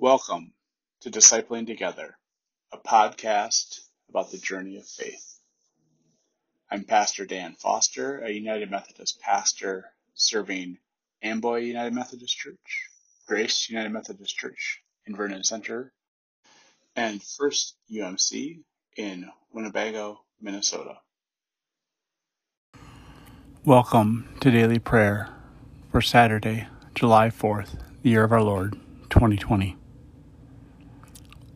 Welcome to Discipling Together, a podcast about the journey of faith. I'm Pastor Dan Foster, a United Methodist pastor serving Amboy United Methodist Church, Grace United Methodist Church in Vernon Center, and First UMC in Winnebago, Minnesota. Welcome to Daily Prayer for Saturday, July 4th, the year of our Lord, 2020.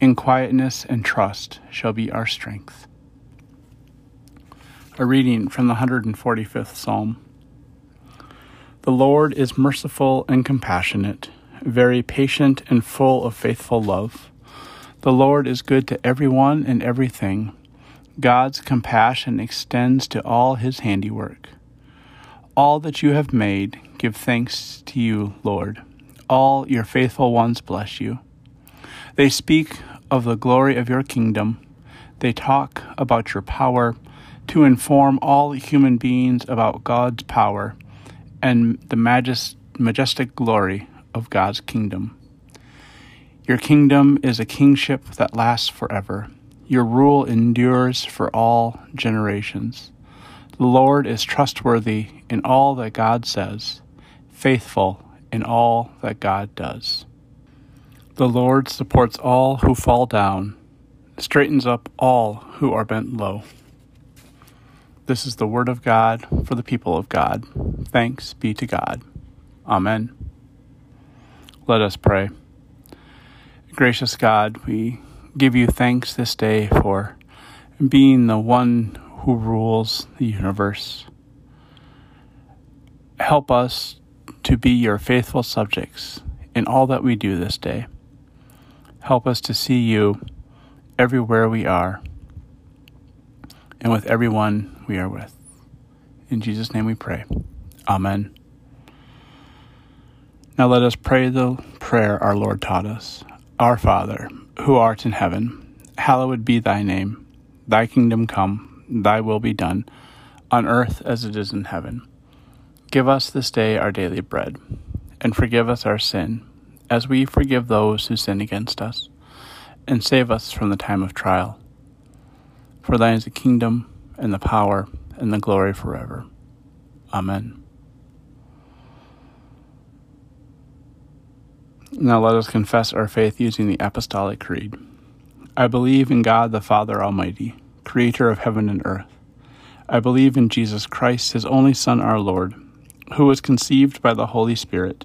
in quietness and trust shall be our strength. A reading from the 145th Psalm. The Lord is merciful and compassionate, very patient and full of faithful love. The Lord is good to everyone and everything. God's compassion extends to all his handiwork. All that you have made, give thanks to you, Lord. All your faithful ones bless you. They speak of the glory of your kingdom. They talk about your power to inform all human beings about God's power and the majest, majestic glory of God's kingdom. Your kingdom is a kingship that lasts forever. Your rule endures for all generations. The Lord is trustworthy in all that God says, faithful in all that God does. The Lord supports all who fall down, straightens up all who are bent low. This is the word of God for the people of God. Thanks be to God. Amen. Let us pray. Gracious God, we give you thanks this day for being the one who rules the universe. Help us to be your faithful subjects in all that we do this day. Help us to see you everywhere we are and with everyone we are with. In Jesus' name we pray. Amen. Now let us pray the prayer our Lord taught us Our Father, who art in heaven, hallowed be thy name. Thy kingdom come, thy will be done, on earth as it is in heaven. Give us this day our daily bread, and forgive us our sin as we forgive those who sin against us, and save us from the time of trial. For thine is the kingdom, and the power, and the glory forever. Amen. Now let us confess our faith using the Apostolic Creed. I believe in God the Father Almighty, creator of heaven and earth. I believe in Jesus Christ, his only Son, our Lord, who was conceived by the Holy Spirit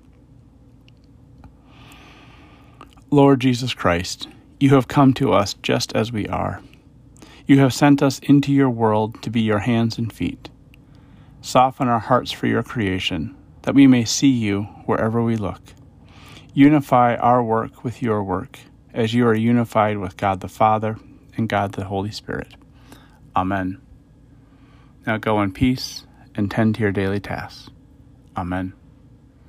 Lord Jesus Christ, you have come to us just as we are. You have sent us into your world to be your hands and feet. Soften our hearts for your creation, that we may see you wherever we look. Unify our work with your work, as you are unified with God the Father and God the Holy Spirit. Amen. Now go in peace and tend to your daily tasks. Amen.